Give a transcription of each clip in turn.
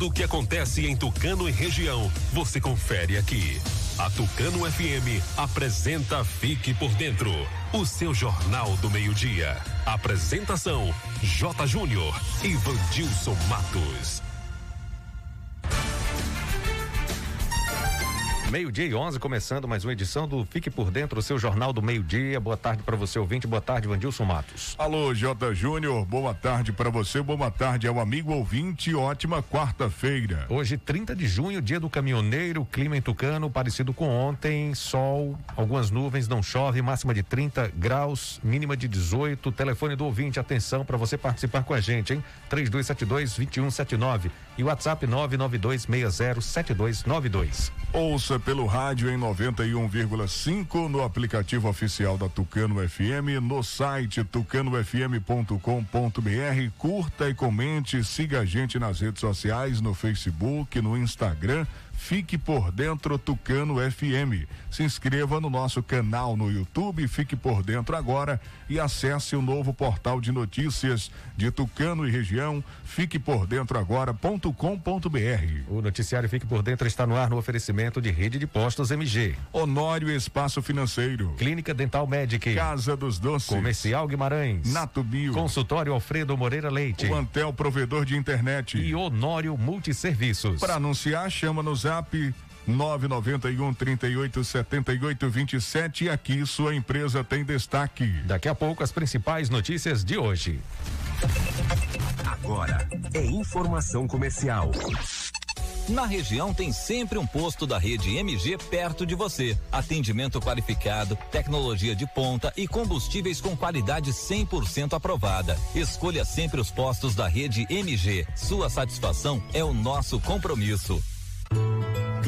Tudo o que acontece em Tucano e região, você confere aqui. A Tucano FM apresenta Fique por Dentro, o seu jornal do meio-dia. Apresentação: J. Júnior e Vandilson Matos. Meio-dia e 11, começando mais uma edição do Fique por Dentro, o seu jornal do meio-dia. Boa tarde para você, ouvinte. Boa tarde, Vandilson Matos. Alô, J. Júnior. Boa tarde para você. Boa tarde ao amigo ouvinte. Ótima quarta-feira. Hoje, 30 de junho, dia do caminhoneiro. Clima em Tucano, parecido com ontem. Sol, algumas nuvens, não chove. Máxima de 30 graus, mínima de 18. Telefone do ouvinte, atenção para você participar com a gente, hein? 3272-2179 e WhatsApp 992607292. Ouça pelo rádio em 91,5 no aplicativo oficial da Tucano FM, no site tucanofm.com.br. Curta e comente, siga a gente nas redes sociais, no Facebook, no Instagram Fique por dentro Tucano FM. Se inscreva no nosso canal no YouTube, fique por dentro agora e acesse o novo portal de notícias de Tucano e região, fique por dentro agora.com.br. O noticiário Fique por Dentro está no ar no oferecimento de rede de postos MG. Honório Espaço Financeiro. Clínica Dental Medic. Casa dos Doces. Comercial Guimarães. Nato Bio. Consultório Alfredo Moreira Leite. O Antel Provedor de Internet. E Honório Multisserviços. Para anunciar, chama nos WhatsApp 991 38 78 27 e aqui sua empresa tem destaque. Daqui a pouco as principais notícias de hoje. Agora é informação comercial. Na região tem sempre um posto da rede MG perto de você. Atendimento qualificado, tecnologia de ponta e combustíveis com qualidade 100% aprovada. Escolha sempre os postos da rede MG. Sua satisfação é o nosso compromisso.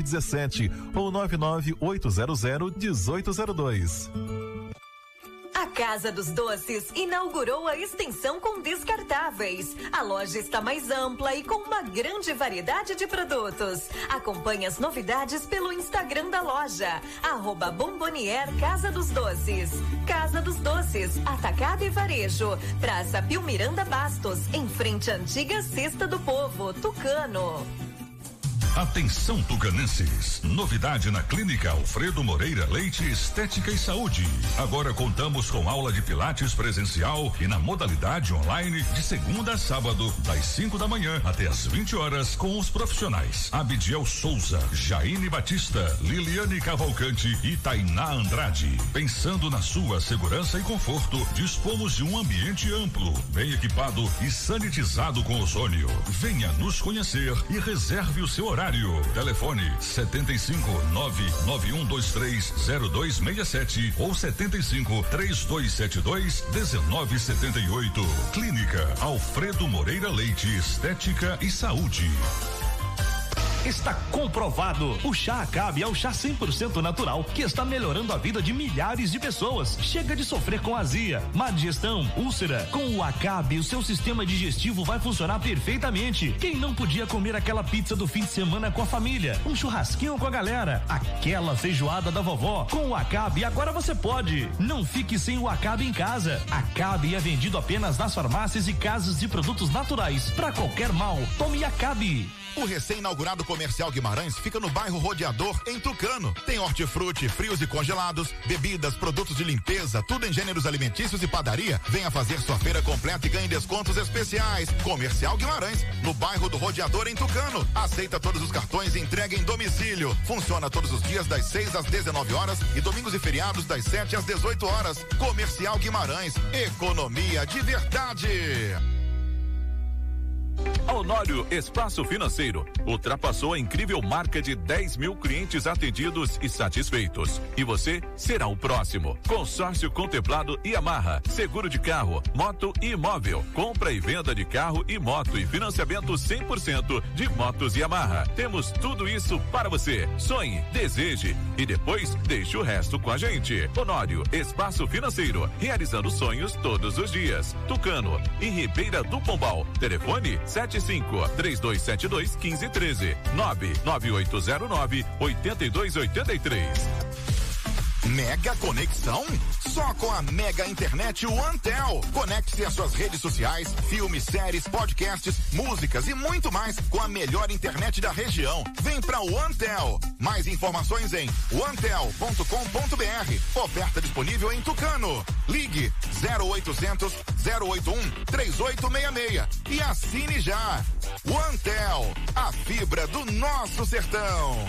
17 ou 99800 1802. A Casa dos Doces inaugurou a extensão com descartáveis. A loja está mais ampla e com uma grande variedade de produtos. Acompanhe as novidades pelo Instagram da loja, arroba Bombonier Casa dos Doces. Casa dos Doces, Atacado e Varejo, Praça Pio Miranda Bastos, em frente à antiga Cesta do Povo, Tucano. Atenção tucanenses, novidade na Clínica Alfredo Moreira Leite Estética e Saúde. Agora contamos com aula de pilates presencial e na modalidade online de segunda a sábado, das 5 da manhã até as 20 horas com os profissionais Abidiel Souza, Jaine Batista, Liliane Cavalcante e Tainá Andrade. Pensando na sua segurança e conforto, dispomos de um ambiente amplo, bem equipado e sanitizado com ozônio. Venha nos conhecer e reserve o seu horário horário. Telefone 75 99123 0267 ou 75 3272 1978. Clínica Alfredo Moreira Leite Estética e Saúde. Está comprovado. O chá Acabe é o chá 100% natural que está melhorando a vida de milhares de pessoas. Chega de sofrer com azia, má digestão, úlcera. Com o Acabe, o seu sistema digestivo vai funcionar perfeitamente. Quem não podia comer aquela pizza do fim de semana com a família, um churrasquinho com a galera, aquela feijoada da vovó, com o Acabe agora você pode. Não fique sem o Acabe em casa. Acabe é vendido apenas nas farmácias e casas de produtos naturais. Para qualquer mal, tome Acabe. O recém-inaugurado Comercial Guimarães fica no bairro Rodeador, em Tucano. Tem hortifruti, frios e congelados, bebidas, produtos de limpeza, tudo em gêneros alimentícios e padaria. Venha fazer sua feira completa e ganhe descontos especiais. Comercial Guimarães, no bairro do Rodeador, em Tucano. Aceita todos os cartões e entrega em domicílio. Funciona todos os dias das 6 às 19 horas e domingos e feriados das 7 às 18 horas. Comercial Guimarães, economia de verdade. Honório Espaço Financeiro ultrapassou a incrível marca de 10 mil clientes atendidos e satisfeitos. E você será o próximo. Consórcio contemplado e amarra. Seguro de carro, moto e imóvel. Compra e venda de carro e moto e financiamento 100% de motos e amarra. Temos tudo isso para você. Sonhe, deseje e depois deixe o resto com a gente. Honório Espaço Financeiro, realizando sonhos todos os dias. Tucano, em Ribeira do Pombal. Telefone 75 3272 1513 99809 8283. Mega conexão? Só com a Mega Internet OneTel. Conecte-se às suas redes sociais, filmes, séries, podcasts, músicas e muito mais com a melhor internet da região. Vem pra OneTel. Mais informações em onetel.com.br. Oferta disponível em Tucano. Ligue 0800 081 3866 e assine já. OneTel, a fibra do nosso sertão.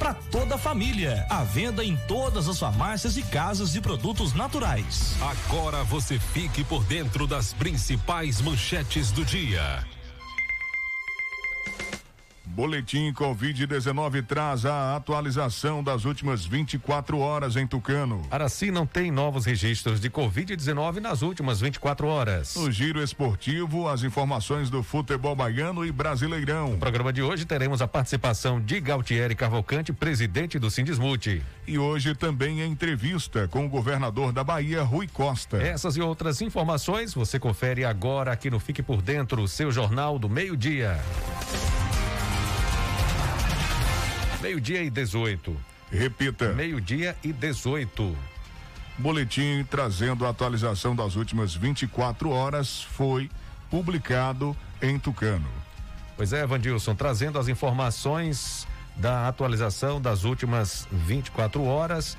para toda a família. A venda em todas as farmácias e casas de produtos naturais. Agora você fique por dentro das principais manchetes do dia. Boletim Covid-19 traz a atualização das últimas 24 horas em Tucano. Araci não tem novos registros de Covid-19 nas últimas 24 horas. No giro esportivo, as informações do futebol baiano e brasileirão. No programa de hoje teremos a participação de Gautieri Cavalcante, presidente do Sindismute. E hoje também a entrevista com o governador da Bahia, Rui Costa. Essas e outras informações você confere agora aqui no Fique por Dentro, seu jornal do meio-dia. Meio-dia e 18. Repita. Meio-dia e 18. Boletim trazendo a atualização das últimas 24 horas foi publicado em Tucano. Pois é, Vandilson, trazendo as informações da atualização das últimas 24 horas.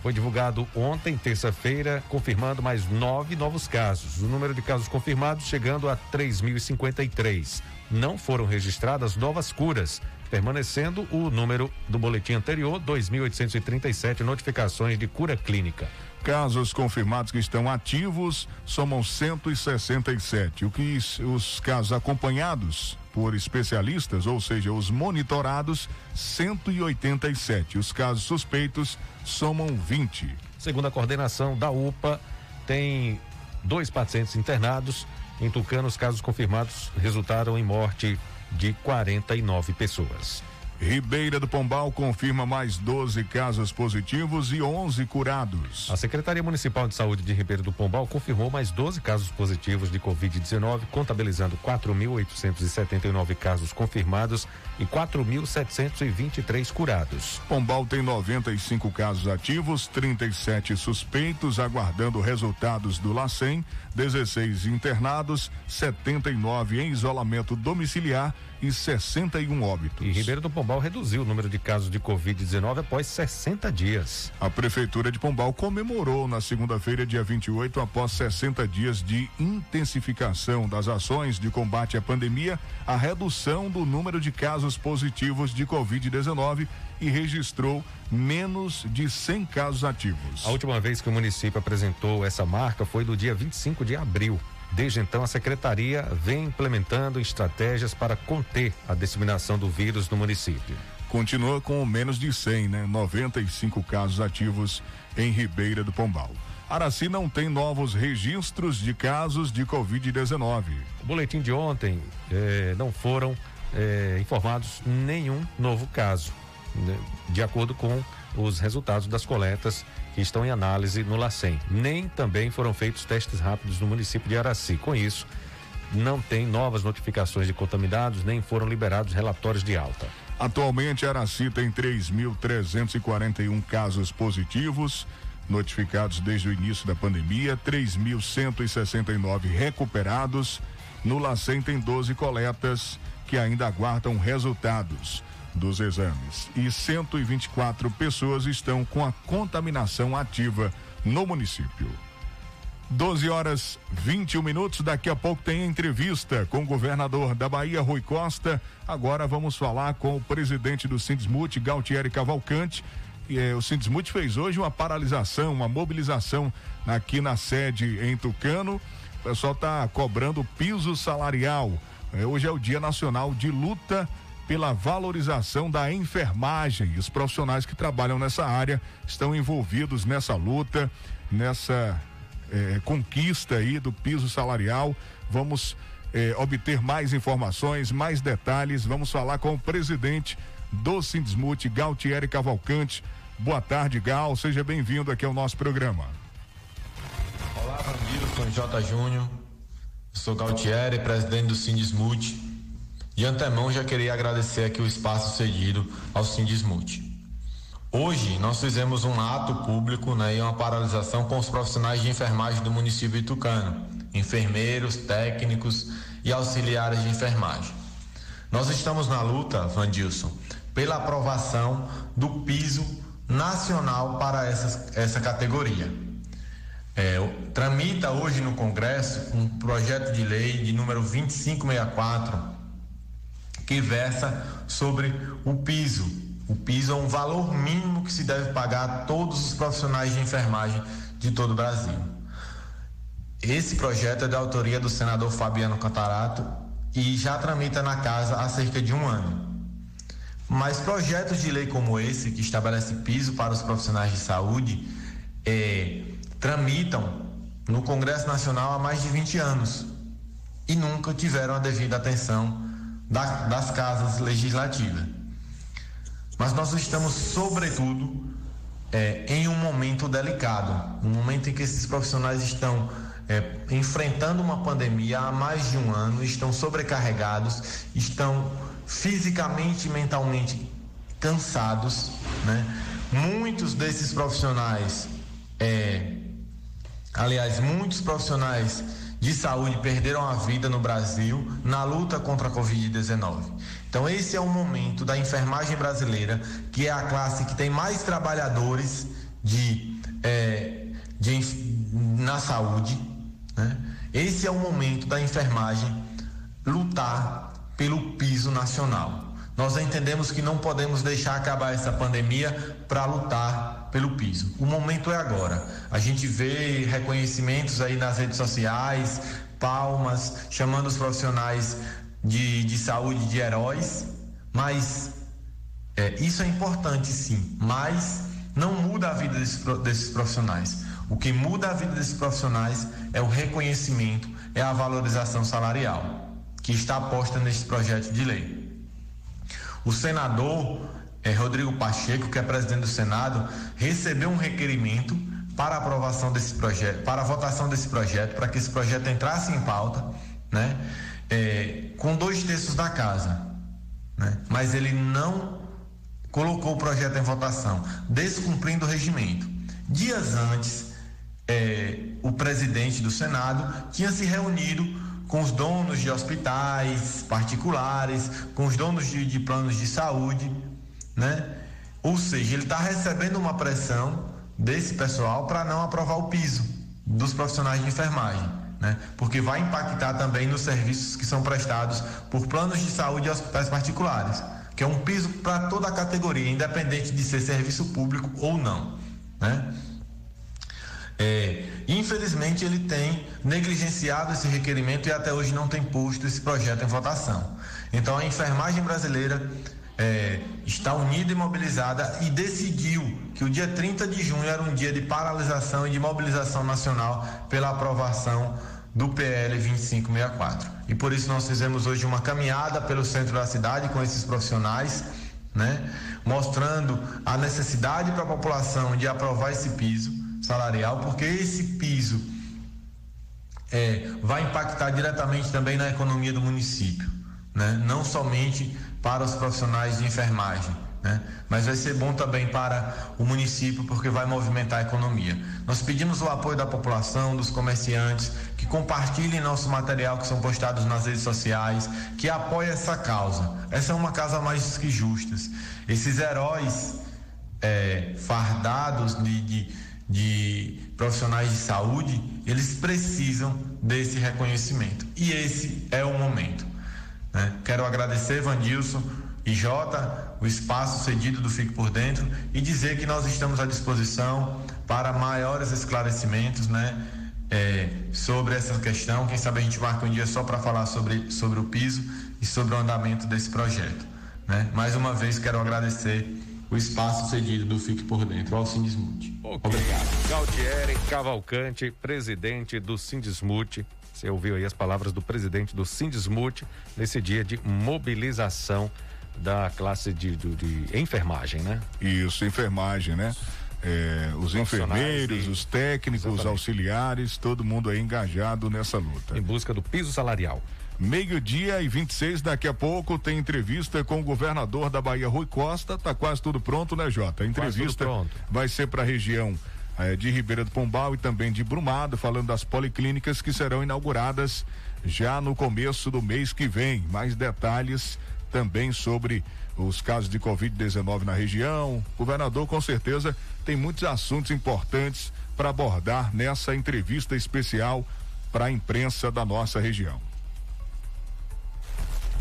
Foi divulgado ontem, terça-feira, confirmando mais nove novos casos. O número de casos confirmados chegando a 3.053. Não foram registradas novas curas permanecendo o número do boletim anterior, 2.837 notificações de cura clínica. Casos confirmados que estão ativos somam 167. O que os casos acompanhados por especialistas, ou seja, os monitorados, 187. Os casos suspeitos somam 20. Segundo a coordenação da UPA, tem dois pacientes internados. Em Tucano, os casos confirmados resultaram em morte de 49 pessoas. Ribeira do Pombal confirma mais 12 casos positivos e 11 curados. A Secretaria Municipal de Saúde de Ribeira do Pombal confirmou mais 12 casos positivos de Covid-19, contabilizando 4.879 casos confirmados e 4.723 curados. Pombal tem 95 casos ativos, 37 suspeitos aguardando resultados do LACEN, 16 internados, 79 em isolamento domiciliar e 61 óbitos. E Ribeiro do Pombal reduziu o número de casos de Covid-19 após 60 dias. A Prefeitura de Pombal comemorou na segunda-feira, dia 28, após 60 dias de intensificação das ações de combate à pandemia, a redução do número de casos positivos de Covid-19 e registrou menos de 100 casos ativos. A última vez que o município apresentou essa marca foi no dia 25 de abril. Desde então, a secretaria vem implementando estratégias para conter a disseminação do vírus no município. Continua com menos de 100, né? 95 casos ativos em Ribeira do Pombal. Araci não tem novos registros de casos de Covid-19. O boletim de ontem eh, não foram eh, informados nenhum novo caso, né? de acordo com os resultados das coletas que estão em análise no LACEN. Nem também foram feitos testes rápidos no município de Araci. Com isso, não tem novas notificações de contaminados, nem foram liberados relatórios de alta. Atualmente, Araci tem 3.341 casos positivos notificados desde o início da pandemia, 3.169 recuperados No LACEN tem 12 coletas que ainda aguardam resultados dos exames. E 124 pessoas estão com a contaminação ativa no município. 12 horas 21 minutos. Daqui a pouco tem entrevista com o governador da Bahia, Rui Costa. Agora vamos falar com o presidente do Sindismut, Galtieri Cavalcante. E, eh, o Sindismut fez hoje uma paralisação, uma mobilização aqui na sede em Tucano. O pessoal está cobrando piso salarial. Hoje é o Dia Nacional de Luta pela valorização da enfermagem. Os profissionais que trabalham nessa área estão envolvidos nessa luta, nessa eh, conquista aí do piso salarial. Vamos eh, obter mais informações, mais detalhes. Vamos falar com o presidente do Sindismut, Galtieri Cavalcante. Boa tarde, Gal. Seja bem-vindo aqui ao nosso programa. Olá, Vandilson J. Júnior. Sou Galtieri, presidente do Sindismut. De antemão, já queria agradecer aqui o espaço cedido ao Sindismut. Hoje, nós fizemos um ato público né, e uma paralisação com os profissionais de enfermagem do município de Tucano, enfermeiros, técnicos e auxiliares de enfermagem. Nós estamos na luta, Vandilson, pela aprovação do piso nacional para essa, essa categoria. É, tramita hoje no Congresso um projeto de lei de número 2564 que versa sobre o piso. O piso é um valor mínimo que se deve pagar a todos os profissionais de enfermagem de todo o Brasil. Esse projeto é da autoria do senador Fabiano Cantarato e já tramita na casa há cerca de um ano. Mas projetos de lei como esse, que estabelece piso para os profissionais de saúde, é, tramitam no Congresso Nacional há mais de 20 anos e nunca tiveram a devida atenção da, das casas legislativas. Mas nós estamos, sobretudo, é, em um momento delicado, um momento em que esses profissionais estão é, enfrentando uma pandemia há mais de um ano, estão sobrecarregados, estão fisicamente e mentalmente cansados, né? Muitos desses profissionais, é, aliás, muitos profissionais de saúde perderam a vida no Brasil na luta contra a Covid-19. Então, esse é o momento da enfermagem brasileira, que é a classe que tem mais trabalhadores de, é, de na saúde. Né? Esse é o momento da enfermagem lutar pelo piso nacional. Nós entendemos que não podemos deixar acabar essa pandemia para lutar pelo piso. O momento é agora. A gente vê reconhecimentos aí nas redes sociais, palmas, chamando os profissionais de, de saúde de heróis, mas é, isso é importante sim, mas não muda a vida desses, desses profissionais. O que muda a vida desses profissionais é o reconhecimento, é a valorização salarial que está posta neste projeto de lei. O senador eh, Rodrigo Pacheco, que é presidente do Senado, recebeu um requerimento para aprovação desse projeto, para a votação desse projeto, para que esse projeto entrasse em pauta, né? Eh, com dois terços da casa, né? Mas ele não colocou o projeto em votação, descumprindo o regimento. Dias antes, eh, o presidente do Senado tinha se reunido com os donos de hospitais particulares, com os donos de, de planos de saúde, né? Ou seja, ele está recebendo uma pressão desse pessoal para não aprovar o piso dos profissionais de enfermagem, né? Porque vai impactar também nos serviços que são prestados por planos de saúde e hospitais particulares, que é um piso para toda a categoria, independente de ser serviço público ou não, né? É, infelizmente, ele tem negligenciado esse requerimento e até hoje não tem posto esse projeto em votação. Então, a enfermagem brasileira é, está unida e mobilizada e decidiu que o dia 30 de junho era um dia de paralisação e de mobilização nacional pela aprovação do PL 2564. E por isso nós fizemos hoje uma caminhada pelo centro da cidade com esses profissionais, né, mostrando a necessidade para a população de aprovar esse piso salarial, porque esse piso é, vai impactar diretamente também na economia do município, né? não somente para os profissionais de enfermagem, né? Mas vai ser bom também para o município porque vai movimentar a economia. Nós pedimos o apoio da população, dos comerciantes, que compartilhem nosso material que são postados nas redes sociais, que apoiem essa causa. Essa é uma causa mais que justa. Esses heróis é, fardados de, de, de profissionais de saúde, eles precisam desse reconhecimento. E esse é o momento. Né? Quero agradecer, Vandilson e Jota, o espaço cedido do Fique por Dentro e dizer que nós estamos à disposição para maiores esclarecimentos, né? É, sobre essa questão. Quem sabe a gente marca um dia só para falar sobre, sobre o piso e sobre o andamento desse projeto. Né? Mais uma vez quero agradecer o espaço cedido do Fique por Dentro ao Sindismute. Okay. Obrigado. Galtieri Cavalcante, presidente do Sindismute. Você ouviu aí as palavras do presidente do Sindismute nesse dia de mobilização da classe de, de, de enfermagem, né? Isso, enfermagem, né? É, os enfermeiros, e... os técnicos, Exatamente. os auxiliares, todo mundo aí engajado nessa luta. Em busca do piso salarial. Meio-dia e 26, daqui a pouco tem entrevista com o governador da Bahia, Rui Costa. Tá quase tudo pronto, né, Jota? A entrevista vai ser para a região eh, de Ribeira do Pombal e também de Brumado, falando das policlínicas que serão inauguradas já no começo do mês que vem. Mais detalhes também sobre os casos de Covid-19 na região. O governador, com certeza, tem muitos assuntos importantes para abordar nessa entrevista especial para a imprensa da nossa região.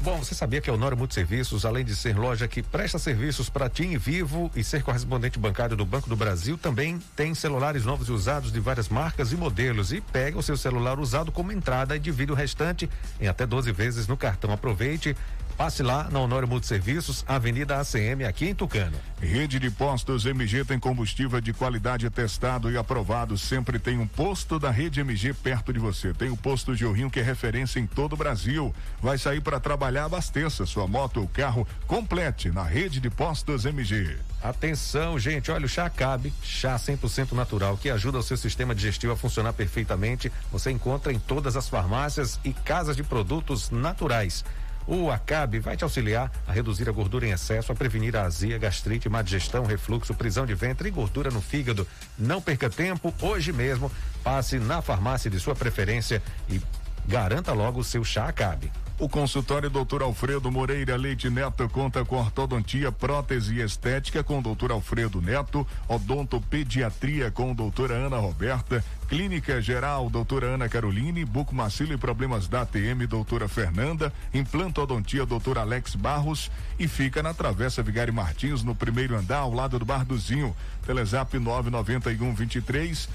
Bom, você sabia que a Honório Multiserviços, além de ser loja que presta serviços para TIM Vivo e ser correspondente bancário do Banco do Brasil, também tem celulares novos e usados de várias marcas e modelos e pega o seu celular usado como entrada e divide o restante em até 12 vezes no cartão. Aproveite Passe lá na Honório Multiserviços, Avenida ACM, aqui em Tucano. Rede de postos MG tem combustível de qualidade testado e aprovado. Sempre tem um posto da Rede MG perto de você. Tem o posto de Rio que é referência em todo o Brasil. Vai sair para trabalhar, abasteça sua moto ou carro, complete na Rede de Postos MG. Atenção, gente, olha o chá Acabe, chá 100% natural que ajuda o seu sistema digestivo a funcionar perfeitamente. Você encontra em todas as farmácias e casas de produtos naturais. O Acabe vai te auxiliar a reduzir a gordura em excesso, a prevenir a azia, gastrite, má digestão, refluxo, prisão de ventre e gordura no fígado. Não perca tempo, hoje mesmo passe na farmácia de sua preferência e garanta logo o seu chá Acabe. O consultório Dr. Alfredo Moreira Leite Neto conta com ortodontia, prótese estética com Dr. Alfredo Neto, odontopediatria com doutora Ana Roberta, Clínica Geral, doutora Ana Caroline, Bucomacilo e Problemas da ATM, doutora Fernanda, Implantodontia, doutor Alex Barros e fica na Travessa Vigário Martins, no primeiro andar, ao lado do Barduzinho. Telezap 991 23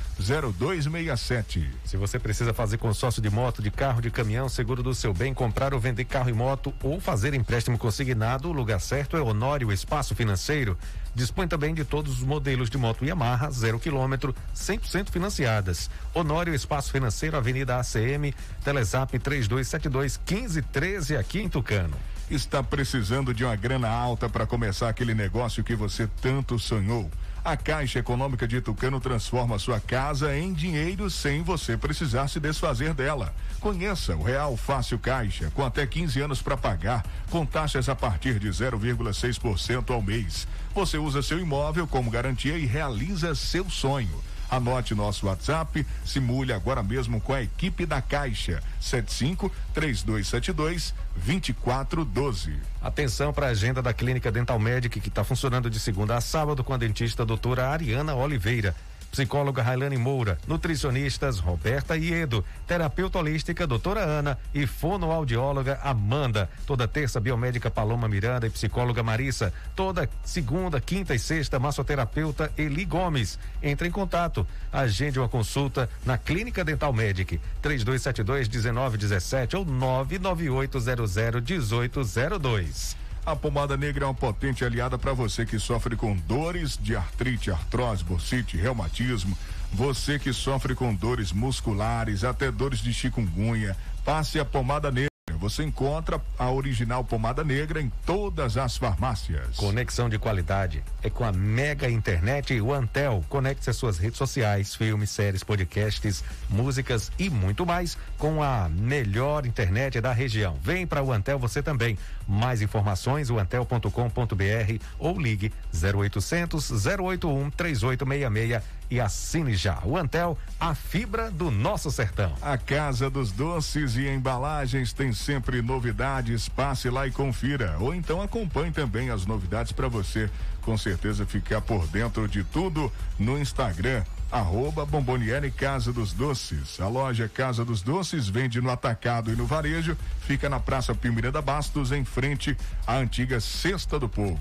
0267. Se você precisa fazer consórcio de moto, de carro, de caminhão, seguro do seu bem, comprar ou vender carro e moto ou fazer empréstimo consignado, o lugar certo é Honório Espaço Financeiro. Dispõe também de todos os modelos de moto Yamaha, zero quilômetro, 100% financiadas. Honório Espaço Financeiro, Avenida ACM, Telezap 3272 1513 aqui em Tucano. Está precisando de uma grana alta para começar aquele negócio que você tanto sonhou? A Caixa Econômica de Tucano transforma sua casa em dinheiro sem você precisar se desfazer dela. Conheça o Real Fácil Caixa, com até 15 anos para pagar, com taxas a partir de 0,6% ao mês. Você usa seu imóvel como garantia e realiza seu sonho. Anote nosso WhatsApp, simule agora mesmo com a equipe da Caixa. 75 3272 2412. Atenção para a agenda da Clínica Dental Medic que está funcionando de segunda a sábado com a dentista doutora Ariana Oliveira psicóloga Railane Moura, nutricionistas Roberta Iedo, terapeuta holística doutora Ana e fonoaudióloga Amanda. Toda terça, biomédica Paloma Miranda e psicóloga Marissa. Toda segunda, quinta e sexta, massoterapeuta Eli Gomes. Entre em contato, agende uma consulta na Clínica Dental Medic, 3272 1917 ou 99800 1802. A pomada negra é uma potente aliada para você que sofre com dores de artrite, artrose, bursite, reumatismo, você que sofre com dores musculares, até dores de chikungunya. Passe a pomada negra Você encontra a original pomada negra em todas as farmácias. Conexão de qualidade é com a Mega Internet OneTel. Conecte as suas redes sociais, filmes, séries, podcasts, músicas e muito mais com a melhor internet da região. Vem para o Antel você também. Mais informações, antel.com.br ou ligue 0800 081 3866 e assine já. O Antel, a fibra do nosso sertão. A Casa dos Doces e Embalagens tem sempre novidades. Passe lá e confira. Ou então acompanhe também as novidades para você, com certeza, ficar por dentro de tudo no Instagram. Arroba Bomboniere Casa dos Doces. A loja Casa dos Doces vende no atacado e no varejo. Fica na Praça Pimireda Bastos, em frente à antiga Cesta do Povo.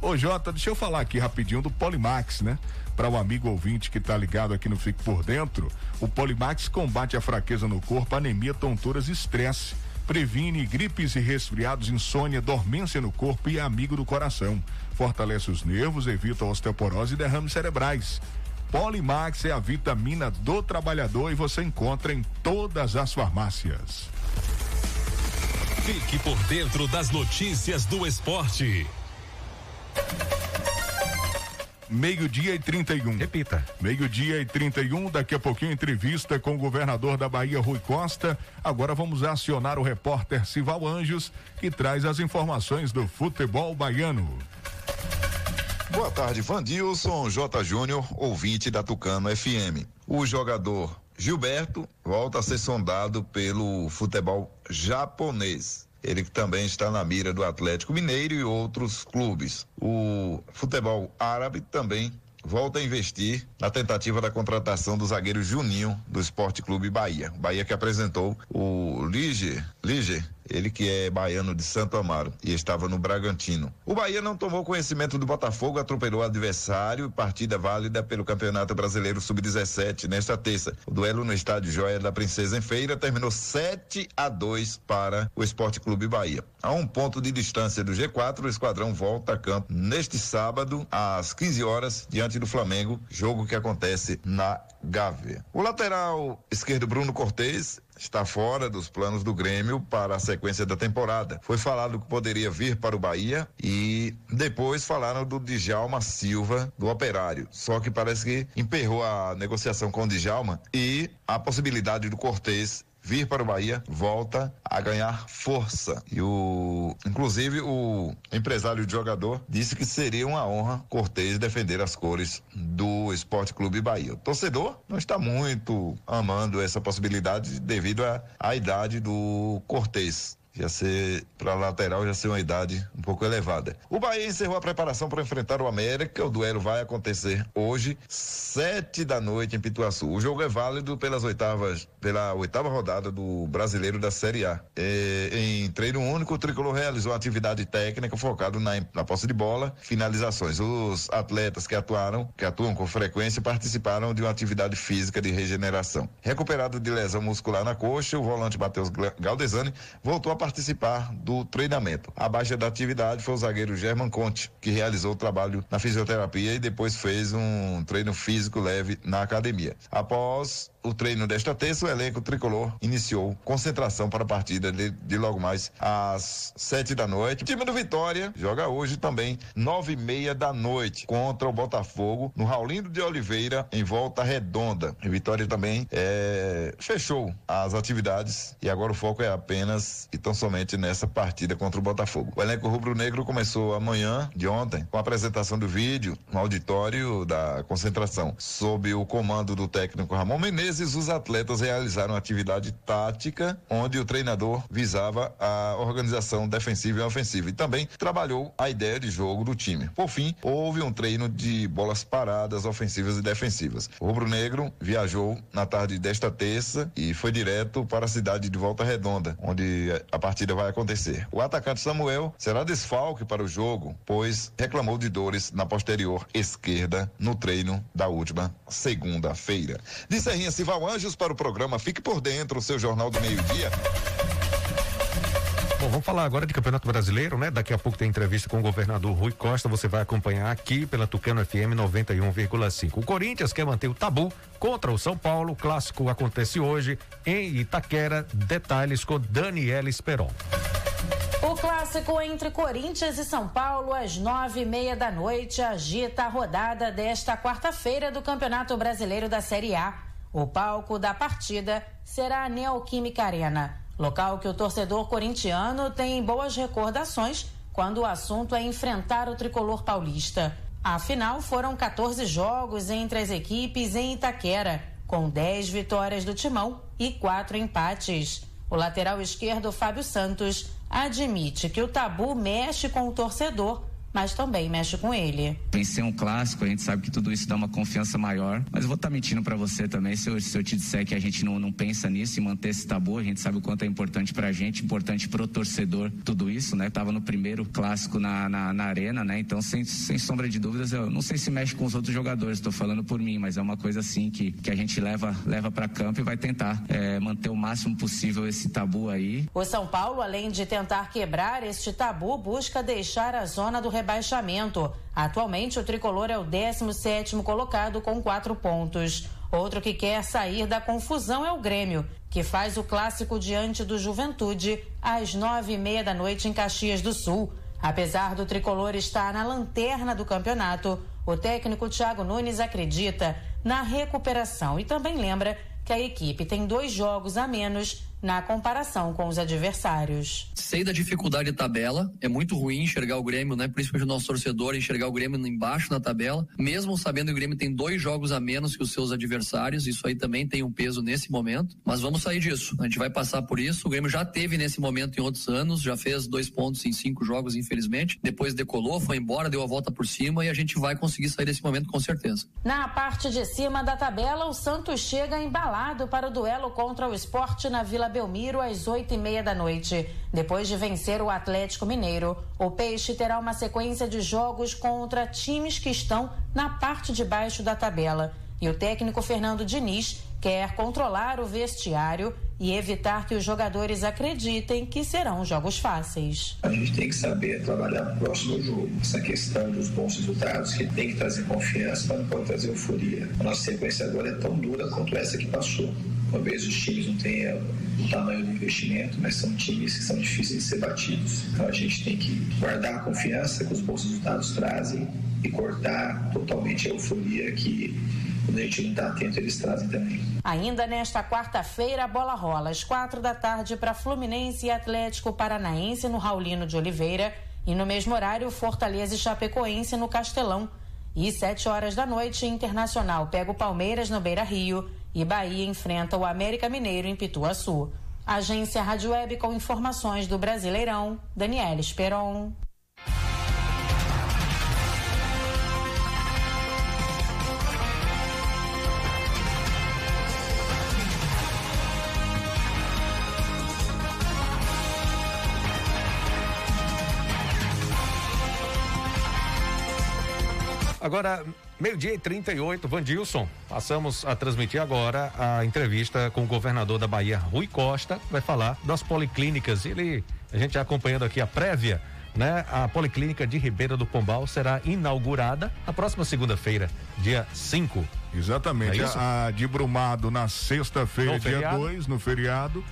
Ô Jota, deixa eu falar aqui rapidinho do Polimax, né? Para o amigo ouvinte que está ligado aqui no Fique por Dentro, o Polimax combate a fraqueza no corpo, anemia, tonturas e estresse. Previne gripes e resfriados, insônia, dormência no corpo e amigo do coração. Fortalece os nervos, evita osteoporose e derrames cerebrais. Polimax é a vitamina do trabalhador e você encontra em todas as farmácias. Fique por dentro das notícias do esporte. Meio-dia e 31. Repita. Meio-dia e 31. Daqui a pouquinho, entrevista com o governador da Bahia, Rui Costa. Agora vamos acionar o repórter Sival Anjos, que traz as informações do futebol baiano. Boa tarde, Vandilson J. Júnior, ouvinte da Tucano FM. O jogador Gilberto volta a ser sondado pelo futebol japonês. Ele também está na mira do Atlético Mineiro e outros clubes. O futebol árabe também volta a investir na tentativa da contratação do zagueiro Juninho do Esporte Clube Bahia. Bahia que apresentou o Lige, Lige ele que é baiano de Santo Amaro e estava no Bragantino. O Bahia não tomou conhecimento do Botafogo, atropelou o adversário, partida válida pelo Campeonato Brasileiro Sub-17 nesta terça. O duelo no estádio Joia da Princesa em Feira terminou 7 a 2 para o Esporte Clube Bahia. A um ponto de distância do G4, o esquadrão volta a campo neste sábado às 15 horas diante do Flamengo, jogo que acontece na Gávea. O lateral esquerdo Bruno Cortez está fora dos planos do Grêmio para a sequência da temporada. Foi falado que poderia vir para o Bahia e depois falaram do Djalma Silva do Operário. Só que parece que emperrou a negociação com o Djalma e a possibilidade do Cortez vir para o Bahia volta a ganhar força. E o, inclusive, o empresário de jogador disse que seria uma honra Cortez defender as cores do Esporte Clube Bahia. O torcedor não está muito amando essa possibilidade devido à idade do Cortez já ser para lateral já ser uma idade um pouco elevada. O Bahia encerrou a preparação para enfrentar o América. O duelo vai acontecer hoje, sete da noite em Pituaçu. O jogo é válido pelas oitavas, pela oitava rodada do Brasileiro da Série A. É, em treino único, o Tricolor realizou atividade técnica focado na, na posse de bola, finalizações. Os atletas que atuaram, que atuam com frequência, participaram de uma atividade física de regeneração. Recuperado de lesão muscular na coxa, o volante Matheus Galdesani voltou a participar do treinamento. A baixa da atividade foi o zagueiro German Conte, que realizou o trabalho na fisioterapia e depois fez um treino físico leve na academia. Após o treino desta terça, o elenco tricolor iniciou concentração para a partida de, de, logo mais às sete da noite. O time do Vitória joga hoje também nove e meia da noite contra o Botafogo no Raulindo de Oliveira em volta redonda. O Vitória também é, fechou as atividades e agora o foco é apenas e tão somente nessa partida contra o Botafogo. O elenco rubro-negro começou amanhã de ontem com a apresentação do vídeo no auditório da concentração sob o comando do técnico Ramon Menezes vezes os atletas realizaram atividade tática, onde o treinador visava a organização defensiva e ofensiva e também trabalhou a ideia de jogo do time. Por fim, houve um treino de bolas paradas ofensivas e defensivas. O Rubro Negro viajou na tarde desta terça e foi direto para a cidade de Volta Redonda, onde a partida vai acontecer. O atacante Samuel será desfalque para o jogo, pois reclamou de dores na posterior esquerda no treino da última segunda-feira. De Serrinha Sival Anjos para o programa Fique por Dentro, o seu jornal do meio-dia. Bom, vamos falar agora de Campeonato Brasileiro, né? Daqui a pouco tem entrevista com o governador Rui Costa. Você vai acompanhar aqui pela Tucano FM 91,5. O Corinthians quer manter o tabu contra o São Paulo. O clássico acontece hoje em Itaquera. Detalhes com Daniela Esperon. O clássico entre Corinthians e São Paulo às nove e meia da noite agita a rodada desta quarta-feira do Campeonato Brasileiro da Série A. O palco da partida será a Neoquímica Arena, local que o torcedor corintiano tem boas recordações quando o assunto é enfrentar o tricolor paulista. Afinal, foram 14 jogos entre as equipes em Itaquera, com 10 vitórias do Timão e quatro empates. O lateral esquerdo Fábio Santos admite que o tabu mexe com o torcedor mas também mexe com ele. Vencer um clássico, a gente sabe que tudo isso dá uma confiança maior, mas eu vou estar tá mentindo para você também se eu, se eu te disser que a gente não, não pensa nisso e manter esse tabu, a gente sabe o quanto é importante pra gente, importante pro torcedor, tudo isso, né? Tava no primeiro clássico na, na, na arena, né? Então, sem, sem sombra de dúvidas, eu não sei se mexe com os outros jogadores, estou falando por mim, mas é uma coisa assim que, que a gente leva, leva para campo e vai tentar é, manter o máximo possível esse tabu aí. O São Paulo, além de tentar quebrar este tabu, busca deixar a zona do rebaixamento. Atualmente, o tricolor é o 17 colocado com quatro pontos. Outro que quer sair da confusão é o Grêmio, que faz o clássico diante do Juventude às nove e meia da noite em Caxias do Sul. Apesar do tricolor estar na lanterna do campeonato, o técnico Thiago Nunes acredita na recuperação e também lembra que a equipe tem dois jogos a menos na comparação com os adversários. Sei da dificuldade de tabela, é muito ruim enxergar o Grêmio, né? Principalmente o nosso torcedor enxergar o Grêmio embaixo na tabela, mesmo sabendo que o Grêmio tem dois jogos a menos que os seus adversários, isso aí também tem um peso nesse momento, mas vamos sair disso, a gente vai passar por isso, o Grêmio já teve nesse momento em outros anos, já fez dois pontos em cinco jogos, infelizmente, depois decolou, foi embora, deu a volta por cima e a gente vai conseguir sair desse momento com certeza. Na parte de cima da tabela, o Santos chega embalado para o duelo contra o esporte na Vila Belmiro às oito e meia da noite. Depois de vencer o Atlético Mineiro, o Peixe terá uma sequência de jogos contra times que estão na parte de baixo da tabela. E o técnico Fernando Diniz quer controlar o vestiário e evitar que os jogadores acreditem que serão jogos fáceis. A gente tem que saber trabalhar no próximo jogo. Essa questão dos bons resultados que tem que trazer confiança, mas não pode trazer euforia. A nossa sequência agora é tão dura quanto essa que passou. Talvez os times não tenham o tamanho do investimento, mas são times que são difíceis de ser batidos. Então a gente tem que guardar a confiança que os bons resultados trazem e cortar totalmente a euforia que quando a gente não está atento, eles trazem também. Ainda nesta quarta-feira, a bola rola às quatro da tarde para Fluminense e Atlético Paranaense no Raulino de Oliveira e no mesmo horário, Fortaleza e Chapecoense no Castelão. E sete horas da noite, Internacional pega o Palmeiras no Beira Rio e Bahia enfrenta o América Mineiro em Pituaçu. Agência Rádio Web com informações do Brasileirão, Daniela Esperon. Agora, meio-dia e 38, Vandilson, passamos a transmitir agora a entrevista com o governador da Bahia, Rui Costa, vai falar das policlínicas. Ele, a gente acompanhando aqui a prévia, né? A Policlínica de Ribeira do Pombal será inaugurada na próxima segunda-feira, dia 5. Exatamente. É a, a de Brumado na sexta-feira, dia 2, no feriado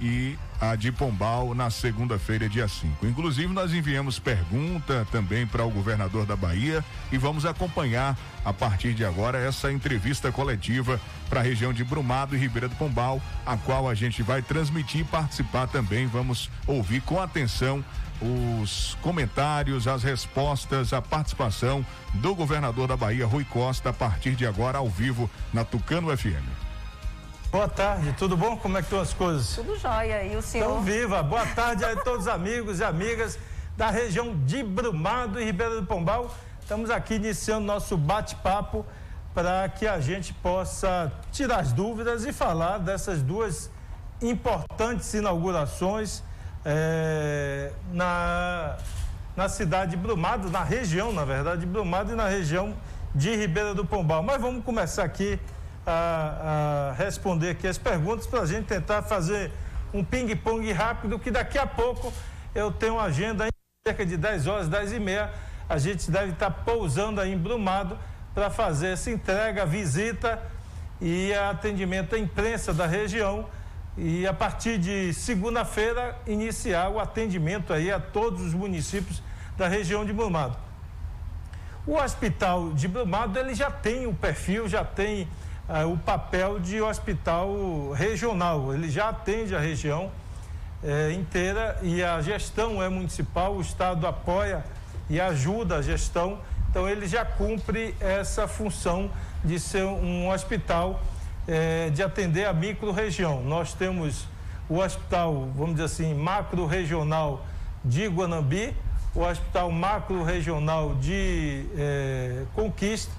e a de Pombal na segunda-feira, dia 5. Inclusive, nós enviamos pergunta também para o governador da Bahia e vamos acompanhar a partir de agora essa entrevista coletiva para a região de Brumado e Ribeira do Pombal, a qual a gente vai transmitir e participar também. Vamos ouvir com atenção os comentários, as respostas, a participação do governador da Bahia, Rui Costa, a partir de agora ao vivo na Tucano FM. Boa tarde, tudo bom? Como é que estão as coisas? Tudo jóia. E o senhor? Então, viva! Boa tarde a todos os amigos e amigas da região de Brumado e Ribeira do Pombal. Estamos aqui iniciando nosso bate-papo para que a gente possa tirar as dúvidas e falar dessas duas importantes inaugurações é, na, na cidade de Brumado, na região, na verdade, de Brumado e na região de Ribeira do Pombal. Mas vamos começar aqui a, a responder aqui as perguntas para a gente tentar fazer um ping-pong rápido, que daqui a pouco eu tenho uma agenda em cerca de 10 horas, 10 e meia. A gente deve estar pousando aí em Brumado para fazer essa entrega, visita e atendimento à imprensa da região. E a partir de segunda-feira iniciar o atendimento aí a todos os municípios da região de Brumado. O hospital de Brumado ele já tem o perfil, já tem uh, o papel de hospital regional. Ele já atende a região uh, inteira e a gestão é municipal, o Estado apoia e ajuda a gestão. Então ele já cumpre essa função de ser um hospital uh, de atender a micro-região. Nós temos o hospital, vamos dizer assim, macro-regional de Guanambi, o Hospital Macro Regional de eh, Conquista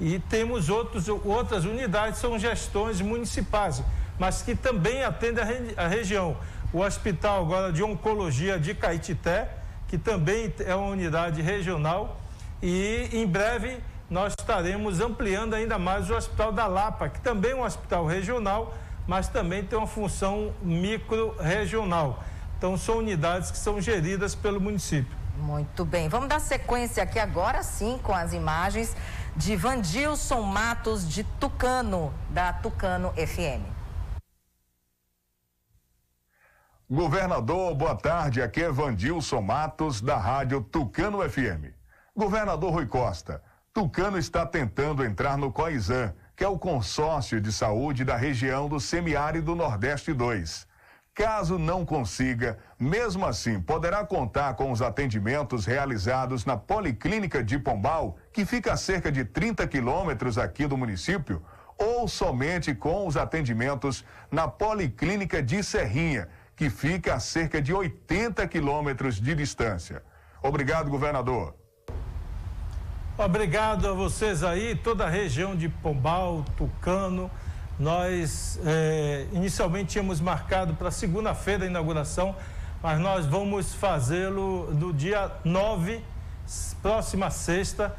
e temos outros, outras unidades, são gestões municipais, mas que também atendem a, a região. O Hospital agora de Oncologia de Caetité, que também é uma unidade regional, e em breve nós estaremos ampliando ainda mais o Hospital da Lapa, que também é um hospital regional, mas também tem uma função micro-regional. Então, são unidades que são geridas pelo município. Muito bem. Vamos dar sequência aqui agora sim com as imagens de Vandilson Matos de Tucano, da Tucano FM. Governador, boa tarde. Aqui é Vandilson Matos, da Rádio Tucano FM. Governador Rui Costa, Tucano está tentando entrar no COISAN, que é o consórcio de saúde da região do semiárido Nordeste 2. Caso não consiga, mesmo assim, poderá contar com os atendimentos realizados na Policlínica de Pombal, que fica a cerca de 30 quilômetros aqui do município, ou somente com os atendimentos na Policlínica de Serrinha, que fica a cerca de 80 quilômetros de distância. Obrigado, governador. Obrigado a vocês aí, toda a região de Pombal, Tucano. Nós é, inicialmente tínhamos marcado para segunda-feira a inauguração, mas nós vamos fazê-lo no dia 9, próxima sexta,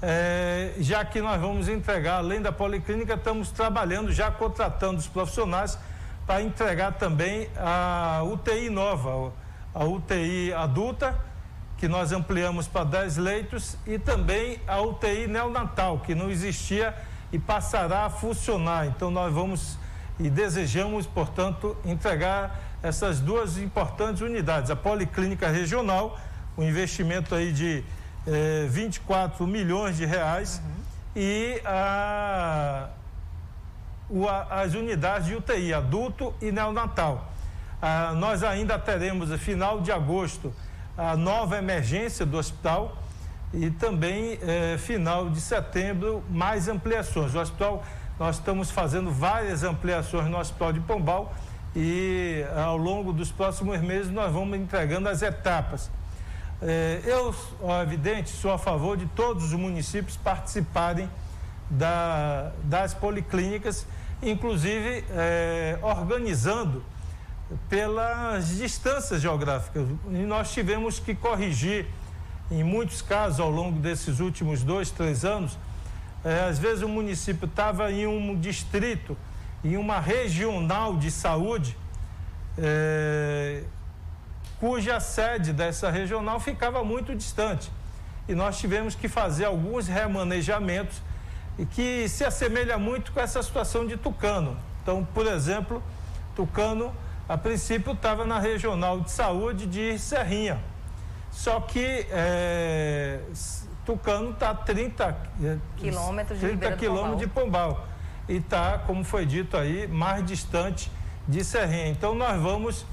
é, já que nós vamos entregar, além da policlínica, estamos trabalhando, já contratando os profissionais para entregar também a UTI nova, a UTI adulta, que nós ampliamos para 10 leitos, e também a UTI neonatal, que não existia e passará a funcionar. Então nós vamos e desejamos, portanto, entregar essas duas importantes unidades, a Policlínica Regional, um investimento aí de eh, 24 milhões de reais uhum. e a, o, a, as unidades de UTI, adulto e neonatal. Ah, nós ainda teremos, no final de agosto, a nova emergência do hospital, e também eh, final de setembro mais ampliações. O hospital, nós estamos fazendo várias ampliações no Hospital de Pombal e ao longo dos próximos meses nós vamos entregando as etapas. Eh, eu, ó, evidente, sou a favor de todos os municípios participarem da, das policlínicas, inclusive eh, organizando pelas distâncias geográficas. E nós tivemos que corrigir em muitos casos, ao longo desses últimos dois, três anos, é, às vezes o município estava em um distrito, em uma regional de saúde, é, cuja sede dessa regional ficava muito distante. E nós tivemos que fazer alguns remanejamentos que se assemelha muito com essa situação de Tucano. Então, por exemplo, Tucano, a princípio, estava na regional de saúde de Serrinha só que é, Tucano está a 30 quilômetros de, 30 quilômetros de Pombal. E está, como foi dito aí, mais distante de Serrinha. Então nós vamos,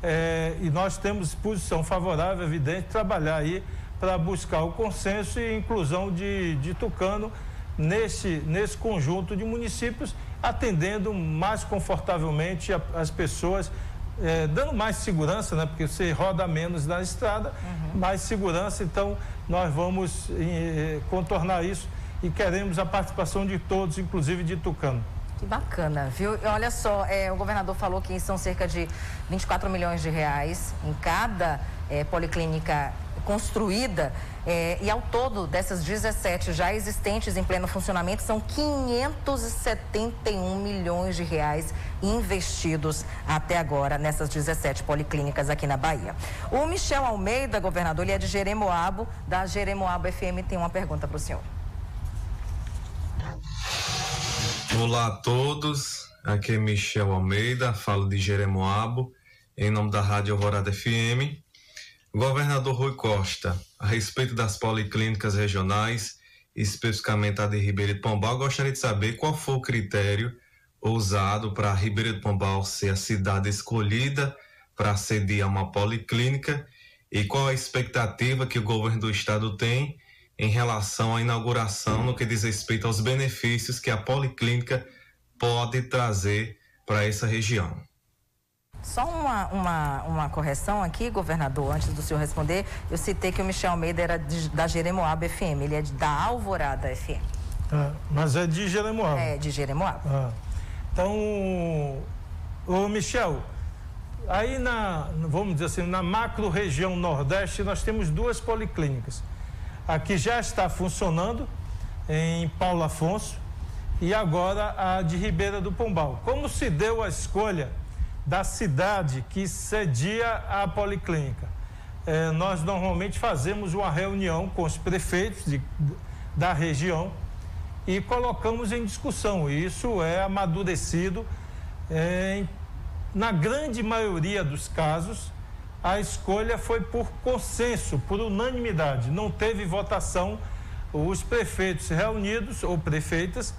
é, e nós temos posição favorável, evidente, trabalhar aí para buscar o consenso e inclusão de, de Tucano nesse, nesse conjunto de municípios, atendendo mais confortavelmente a, as pessoas é, dando mais segurança, né? Porque você roda menos na estrada, uhum. mais segurança, então nós vamos é, contornar isso e queremos a participação de todos, inclusive de Tucano. Que bacana, viu? Olha só, é, o governador falou que são cerca de 24 milhões de reais em cada é, policlínica construída é, e ao todo dessas 17 já existentes em pleno funcionamento são 571 milhões de reais investidos até agora nessas 17 policlínicas aqui na Bahia. O Michel Almeida, governador, ele é de Jeremoabo, da Jeremoabo FM, tem uma pergunta para o senhor. Olá a todos, aqui é Michel Almeida, falo de Jeremoabo, em nome da Rádio Alvorada FM. Governador Rui Costa, a respeito das policlínicas regionais, especificamente a de Ribeira de Pombal, gostaria de saber qual foi o critério usado para Ribeira de Pombal ser a cidade escolhida para sediar uma policlínica e qual a expectativa que o governo do estado tem em relação à inauguração no que diz respeito aos benefícios que a policlínica pode trazer para essa região. Só uma, uma, uma correção aqui, governador, antes do senhor responder. Eu citei que o Michel Almeida era de, da Jeremoabo FM, ele é de, da Alvorada FM. Ah, mas é de Jeremoabo. É, de Jeremoabo. Ah. Então, o Michel, aí na, vamos dizer assim, na macro região Nordeste, nós temos duas policlínicas. A que já está funcionando em Paulo Afonso e agora a de Ribeira do Pombal. Como se deu a escolha da cidade que cedia a policlínica. É, nós normalmente fazemos uma reunião com os prefeitos de, da região e colocamos em discussão. Isso é amadurecido. É, na grande maioria dos casos, a escolha foi por consenso, por unanimidade. Não teve votação. Os prefeitos reunidos, ou prefeitas,